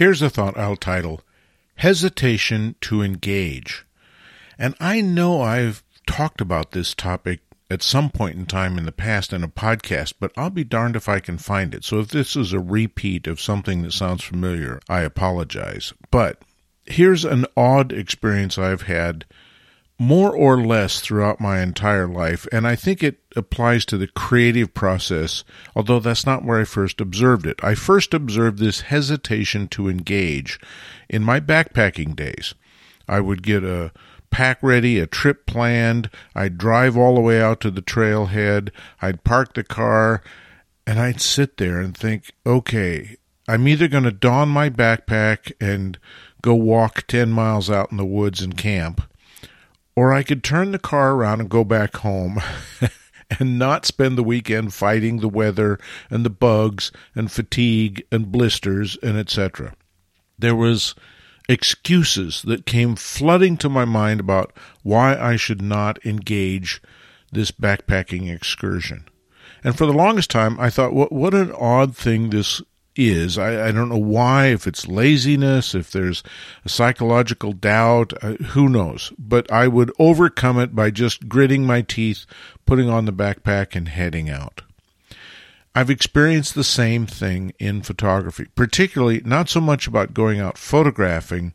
Here's a thought I'll title Hesitation to Engage. And I know I've talked about this topic at some point in time in the past in a podcast, but I'll be darned if I can find it. So if this is a repeat of something that sounds familiar, I apologize. But here's an odd experience I've had more or less throughout my entire life, and I think it applies to the creative process, although that's not where I first observed it. I first observed this hesitation to engage in my backpacking days. I would get a pack ready, a trip planned. I'd drive all the way out to the trailhead. I'd park the car and I'd sit there and think, okay, I'm either going to don my backpack and go walk 10 miles out in the woods and camp, or I could turn the car around and go back home and not spend the weekend fighting the weather and the bugs and fatigue and blisters and etc. There was excuses that came flooding to my mind about why I should not engage this backpacking excursion. And for the longest time, I thought, what, what an odd thing this is. I, I don't know why, if it's laziness, if there's a psychological doubt, uh, who knows. But I would overcome it by just gritting my teeth, putting on the backpack, and heading out. I've experienced the same thing in photography, particularly not so much about going out photographing,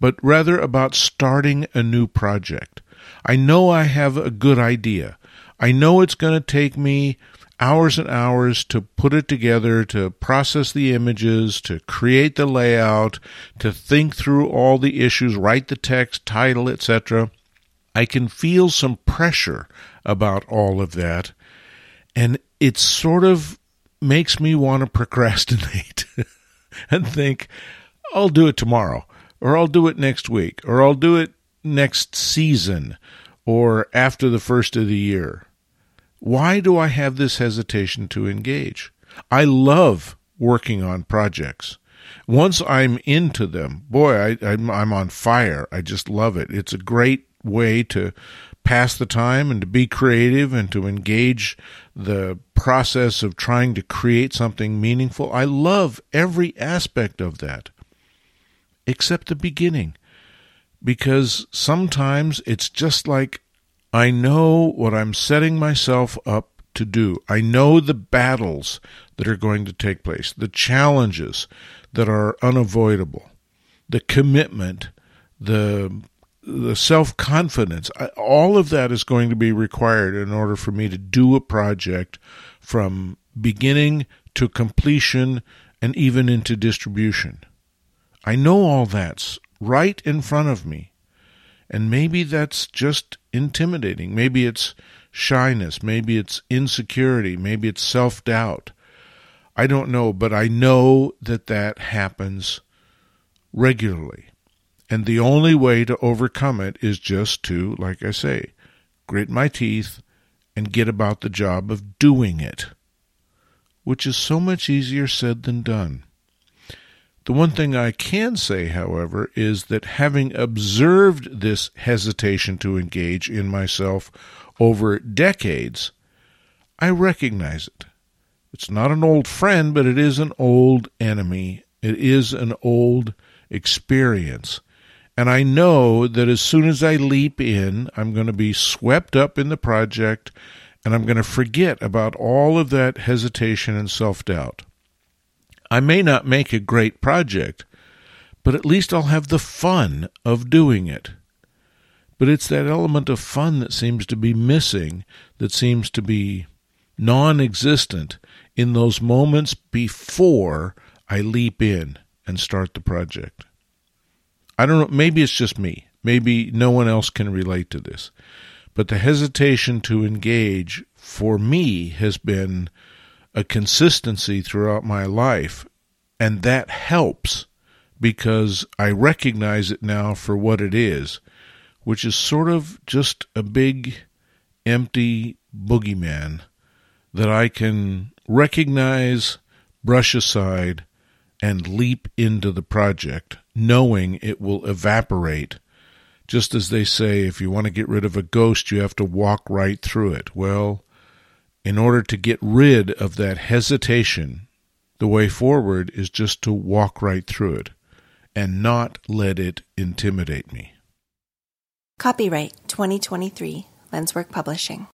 but rather about starting a new project. I know I have a good idea. I know it's going to take me hours and hours to put it together, to process the images, to create the layout, to think through all the issues, write the text, title, etc. I can feel some pressure about all of that. And it sort of makes me want to procrastinate and think, I'll do it tomorrow, or I'll do it next week, or I'll do it next season, or after the first of the year. Why do I have this hesitation to engage? I love working on projects. Once I'm into them, boy, I, am on fire. I just love it. It's a great way to pass the time and to be creative and to engage the process of trying to create something meaningful. I love every aspect of that, except the beginning, because sometimes it's just like I know what I'm setting myself up to do. I know the battles that are going to take place, the challenges that are unavoidable, the commitment, the the self confidence, all of that is going to be required in order for me to do a project from beginning to completion and even into distribution. I know all that's right in front of me. And maybe that's just intimidating. Maybe it's shyness. Maybe it's insecurity. Maybe it's self doubt. I don't know, but I know that that happens regularly. And the only way to overcome it is just to, like I say, grit my teeth and get about the job of doing it, which is so much easier said than done. The one thing I can say, however, is that having observed this hesitation to engage in myself over decades, I recognize it. It's not an old friend, but it is an old enemy. It is an old experience. And I know that as soon as I leap in, I'm going to be swept up in the project and I'm going to forget about all of that hesitation and self doubt. I may not make a great project, but at least I'll have the fun of doing it. But it's that element of fun that seems to be missing, that seems to be non existent in those moments before I leap in and start the project. I don't know, maybe it's just me. Maybe no one else can relate to this. But the hesitation to engage for me has been a consistency throughout my life. And that helps because I recognize it now for what it is, which is sort of just a big, empty boogeyman that I can recognize, brush aside, and leap into the project, knowing it will evaporate. Just as they say, if you want to get rid of a ghost, you have to walk right through it. Well, in order to get rid of that hesitation The way forward is just to walk right through it and not let it intimidate me. Copyright 2023 Lenswork Publishing.